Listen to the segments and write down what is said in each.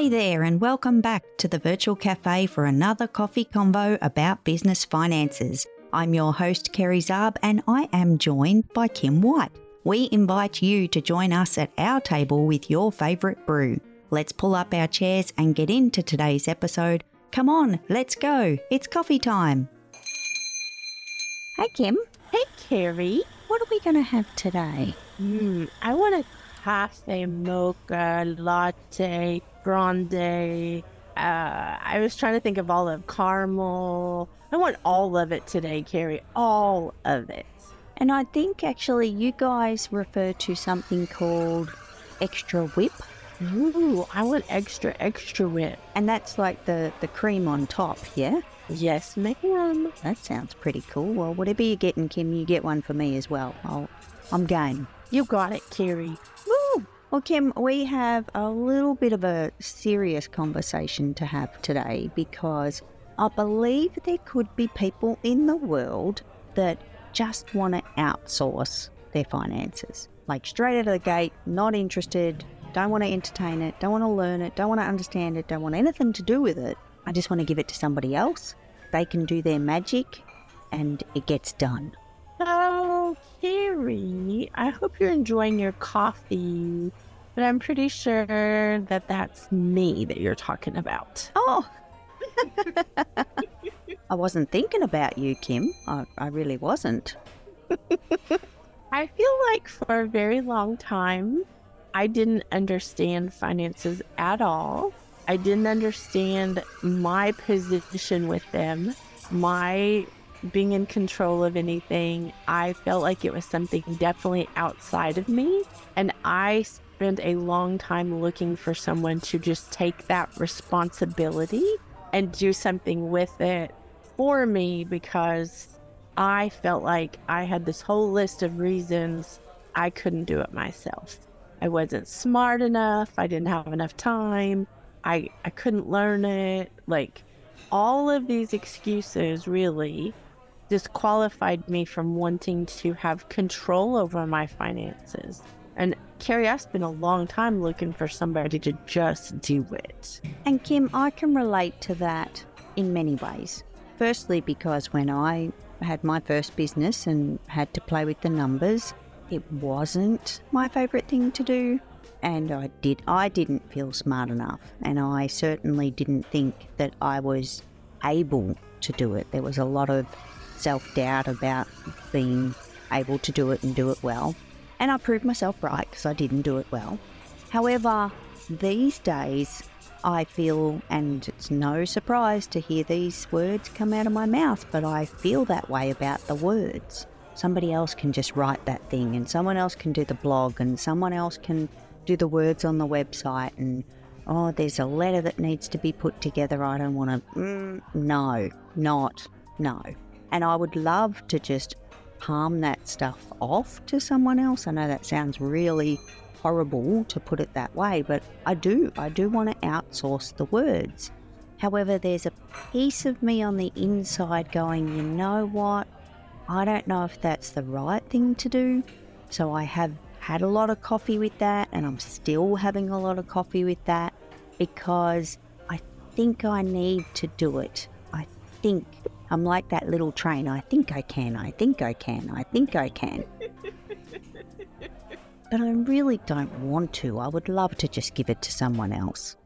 Hey there, and welcome back to the Virtual Cafe for another coffee convo about business finances. I'm your host, Kerry Zarb, and I am joined by Kim White. We invite you to join us at our table with your favourite brew. Let's pull up our chairs and get into today's episode. Come on, let's go. It's coffee time. Hey, Kim. Hey, Kerry. What are we going to have today? Mm, I want a cafe mocha latte grande. Uh, I was trying to think of all of caramel. I want all of it today, Kerry. All of it. And I think actually you guys refer to something called extra whip. Ooh, I want extra, extra whip. And that's like the, the cream on top, yeah? Yes, ma'am. That sounds pretty cool. Well, whatever you're getting, Kim, you get one for me as well. I'll, I'm game. You got it, Kerry. Woo! Well, Kim, we have a little bit of a serious conversation to have today because I believe there could be people in the world that just want to outsource their finances. Like straight out of the gate, not interested, don't want to entertain it, don't want to learn it, don't want to understand it, don't want anything to do with it. I just want to give it to somebody else. They can do their magic and it gets done. Ah, I hope you're enjoying your coffee, but I'm pretty sure that that's me that you're talking about. Oh, I wasn't thinking about you, Kim. I, I really wasn't. I feel like for a very long time, I didn't understand finances at all. I didn't understand my position with them, my being in control of anything. I felt like it was something definitely outside of me. And I spent a long time looking for someone to just take that responsibility and do something with it for me because I felt like I had this whole list of reasons I couldn't do it myself. I wasn't smart enough, I didn't have enough time, I, I couldn't learn it. Like all of these excuses really disqualified me from wanting to have control over my finances. And Kerry, I spent a long time looking for somebody to just do it. And Kim, I can relate to that in many ways. Firstly, because when I had my first business and had to play with the numbers, it wasn't my favorite thing to do. And I did I didn't feel smart enough and I certainly didn't think that I was able to do it. There was a lot of self-doubt about being able to do it and do it well. And I proved myself right because I didn't do it well. However, these days, I feel, and it's no surprise to hear these words come out of my mouth, but I feel that way about the words. Somebody else can just write that thing, and someone else can do the blog, and someone else can do the words on the website, and oh, there's a letter that needs to be put together. I don't want to. Mm, no, not, no. And I would love to just palm that stuff off to someone else. I know that sounds really horrible to put it that way, but I do. I do want to outsource the words. However, there's a piece of me on the inside going, you know what? I don't know if that's the right thing to do. So I have had a lot of coffee with that, and I'm still having a lot of coffee with that because I think I need to do it. I think I'm like that little train. I think I can, I think I can, I think I can. but I really don't want to. I would love to just give it to someone else.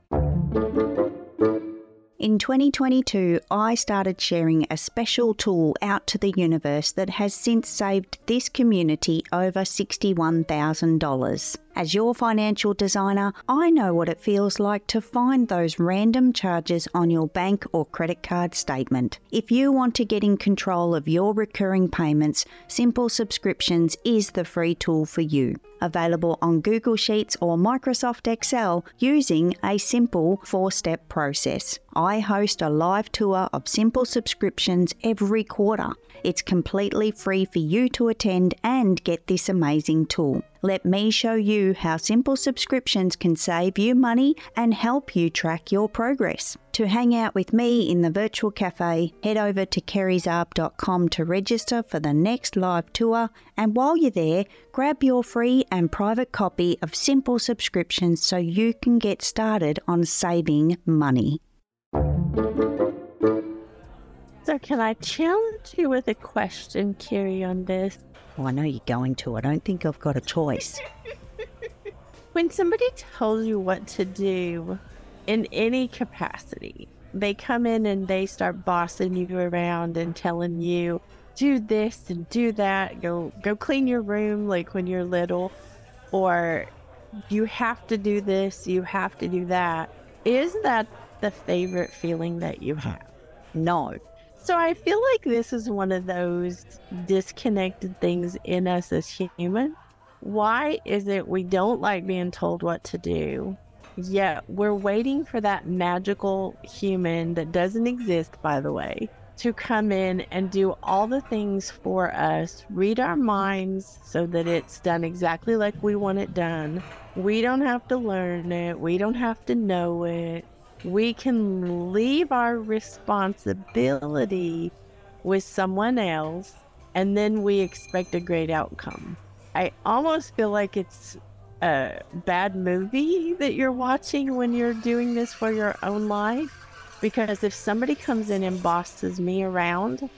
In 2022, I started sharing a special tool out to the universe that has since saved this community over $61,000. As your financial designer, I know what it feels like to find those random charges on your bank or credit card statement. If you want to get in control of your recurring payments, Simple Subscriptions is the free tool for you. Available on Google Sheets or Microsoft Excel using a simple four step process. I host a live tour of Simple Subscriptions every quarter. It's completely free for you to attend and get this amazing tool. Let me show you how simple subscriptions can save you money and help you track your progress. To hang out with me in the virtual cafe, head over to kerryzarb.com to register for the next live tour. And while you're there, grab your free and private copy of Simple Subscriptions so you can get started on saving money. So, can I challenge you with a question, Kerry, on this? Oh, I know you're going to. I don't think I've got a choice. when somebody tells you what to do in any capacity, they come in and they start bossing you around and telling you, do this and do that, go go clean your room like when you're little, or you have to do this, you have to do that. Is that the favorite feeling that you have? No. So I feel like this is one of those disconnected things in us as human. Why is it we don't like being told what to do, yet we're waiting for that magical human that doesn't exist, by the way, to come in and do all the things for us, read our minds so that it's done exactly like we want it done. We don't have to learn it, we don't have to know it we can leave our responsibility with someone else and then we expect a great outcome. I almost feel like it's a bad movie that you're watching when you're doing this for your own life. Because if somebody comes in and bosses me around,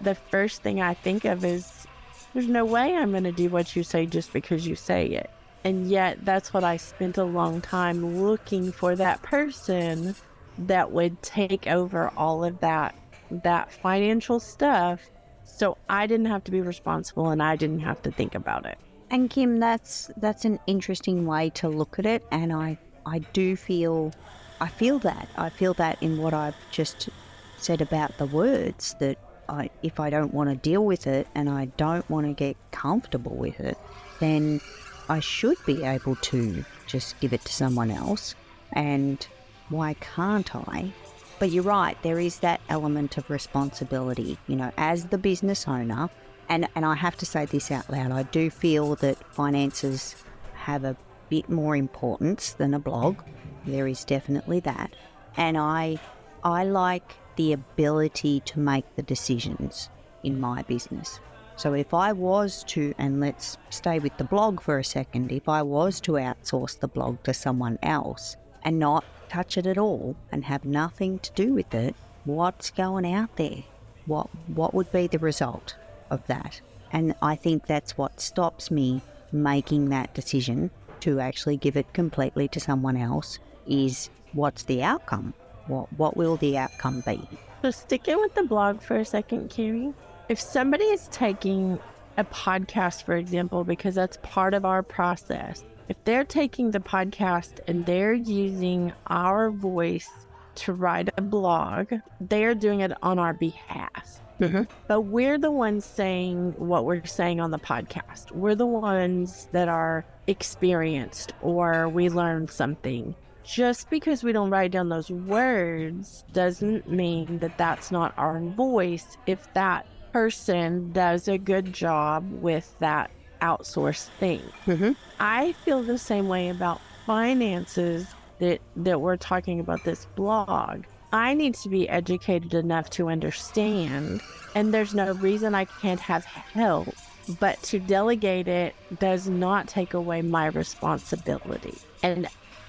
the first thing I think of is there's no way I'm going to do what you say just because you say it. And yet, that's what I spent a long time looking for that person that would take over all of that that financial stuff so I didn't have to be responsible and I didn't have to think about it. And Kim, that's that's an interesting way to look at it and I I do feel I feel that. I feel that in what I've just said about the words that I if I don't want to deal with it and I don't want to get comfortable with it, then I should be able to just give it to someone else. And why can't I? But you're right, there is that element of responsibility. You know, as the business owner, and, and I have to say this out loud, I do feel that finances have a bit more importance than a blog. There is definitely that. And I I like the ability to make the decisions in my business. So if I was to, and let's stay with the blog for a second, if I was to outsource the blog to someone else and not touch it at all and have nothing to do with it, what's going out there? What what would be the result of that? And I think that's what stops me making that decision to actually give it completely to someone else is what's the outcome? What what will the outcome be? So sticking with the blog for a second, Kerry, if somebody is taking a podcast, for example, because that's part of our process, if they're taking the podcast and they're using our voice to write a blog, they're doing it on our behalf. Mm-hmm. But we're the ones saying what we're saying on the podcast. We're the ones that are experienced or we learned something. Just because we don't write down those words doesn't mean that that's not our voice if that person does a good job with that outsourced thing. Mm-hmm. I feel the same way about finances that that we're talking about this blog. I need to be educated enough to understand, and there's no reason I can't have help. But to delegate it does not take away my responsibility. And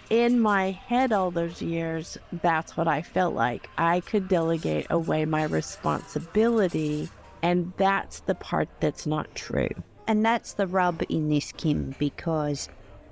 in my head, all those years, that's what I felt like. I could delegate away my responsibility, and that's the part that's not true. And that's the rub in this, Kim, because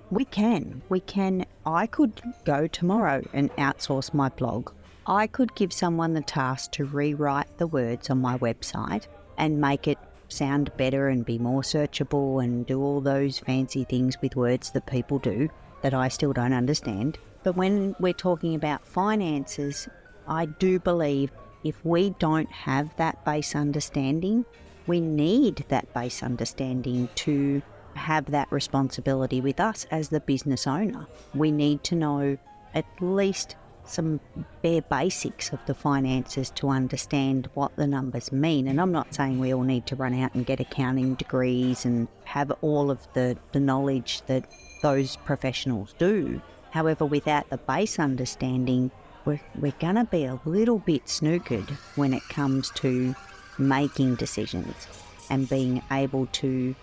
we can. We can. I could go tomorrow and outsource my blog. I could give someone the task to rewrite the words on my website and make it sound better and be more searchable and do all those fancy things with words that people do that I still don't understand. But when we're talking about finances, I do believe if we don't have that base understanding, we need that base understanding to have that responsibility with us as the business owner. We need to know at least some bare basics of the finances to understand what the numbers mean. And I'm not saying we all need to run out and get accounting degrees and have all of the, the knowledge that those professionals do. However, without the base understanding, we're, we're going to be a little bit snookered when it comes to making decisions and being able to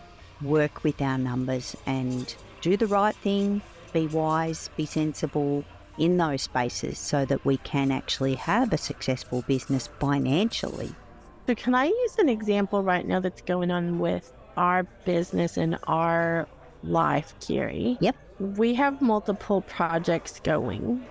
work with our numbers and do the right thing, be wise, be sensible in those spaces so that we can actually have a successful business financially. So, can I use an example right now that's going on with our business and our life, Kerry? Yep. We have multiple projects going.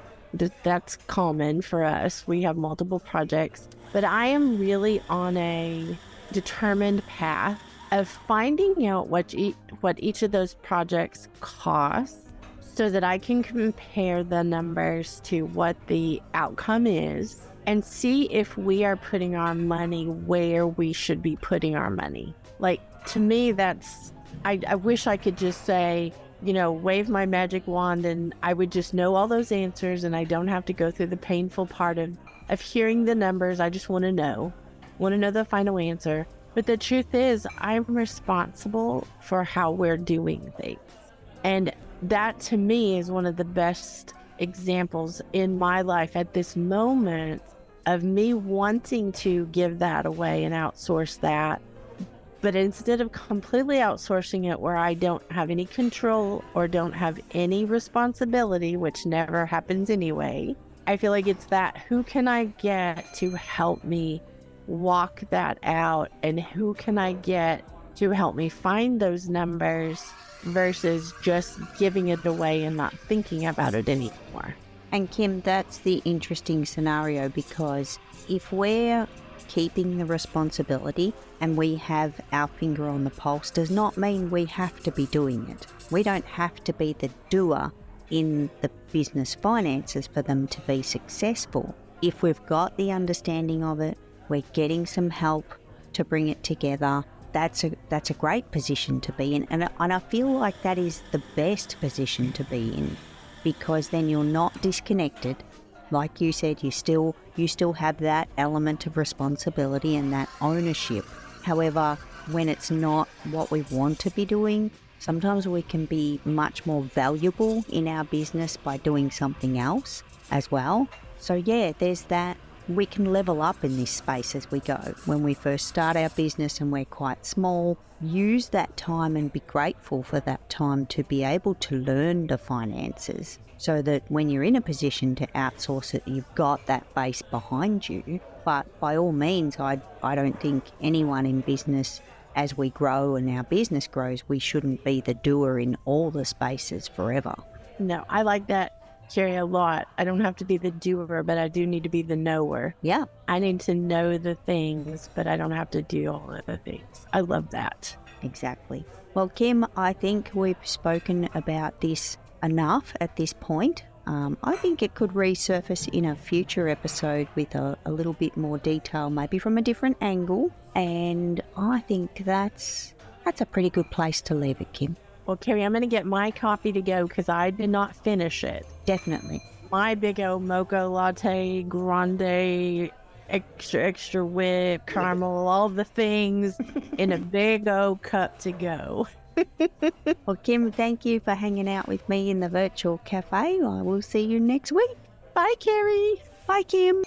That's common for us. We have multiple projects, but I am really on a determined path of finding out what each, what each of those projects costs so that I can compare the numbers to what the outcome is and see if we are putting our money where we should be putting our money. Like to me, that's, I, I wish I could just say, you know, wave my magic wand and I would just know all those answers and I don't have to go through the painful part of, of hearing the numbers. I just want to know, want to know the final answer. But the truth is, I'm responsible for how we're doing things. And that to me is one of the best examples in my life at this moment of me wanting to give that away and outsource that. But instead of completely outsourcing it where I don't have any control or don't have any responsibility, which never happens anyway, I feel like it's that who can I get to help me walk that out and who can I get to help me find those numbers versus just giving it away and not thinking about it anymore. And Kim, that's the interesting scenario because if we're keeping the responsibility and we have our finger on the pulse, does not mean we have to be doing it. We don't have to be the doer in the business finances for them to be successful. If we've got the understanding of it, we're getting some help to bring it together. That's a that's a great position to be in, and and I feel like that is the best position to be in, because then you're not disconnected. Like you said, you still you still have that element of responsibility and that ownership. However, when it's not what we want to be doing, sometimes we can be much more valuable in our business by doing something else as well. So yeah, there's that we can level up in this space as we go. When we first start our business and we're quite small, use that time and be grateful for that time to be able to learn the finances so that when you're in a position to outsource it, you've got that base behind you. But by all means, I, I don't think anyone in business, as we grow and our business grows, we shouldn't be the doer in all the spaces forever. No, I like that Kerry a lot. I don't have to be the doer, but I do need to be the knower. Yeah. I need to know the things, but I don't have to do all of the things. I love that. Exactly. Well, Kim, I think we've spoken about this enough at this point. Um, I think it could resurface in a future episode with a, a little bit more detail, maybe from a different angle. And I think that's that's a pretty good place to leave it, Kim. Well, Kerry, I'm going to get my coffee to go because I did not finish it. Definitely. My big old mocha latte, grande, extra, extra whip, caramel, all the things in a big old cup to go. well, Kim, thank you for hanging out with me in the virtual cafe. I will see you next week. Bye, Kerry. Bye, Kim.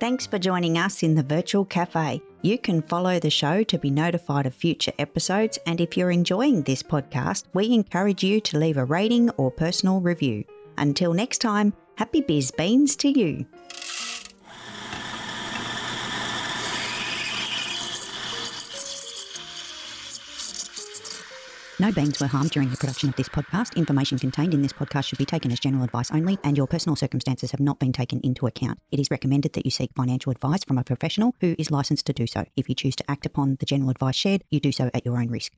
Thanks for joining us in the virtual cafe. You can follow the show to be notified of future episodes, and if you're enjoying this podcast, we encourage you to leave a rating or personal review. Until next time, happy biz beans to you. No beings were harmed during the production of this podcast. Information contained in this podcast should be taken as general advice only, and your personal circumstances have not been taken into account. It is recommended that you seek financial advice from a professional who is licensed to do so. If you choose to act upon the general advice shared, you do so at your own risk.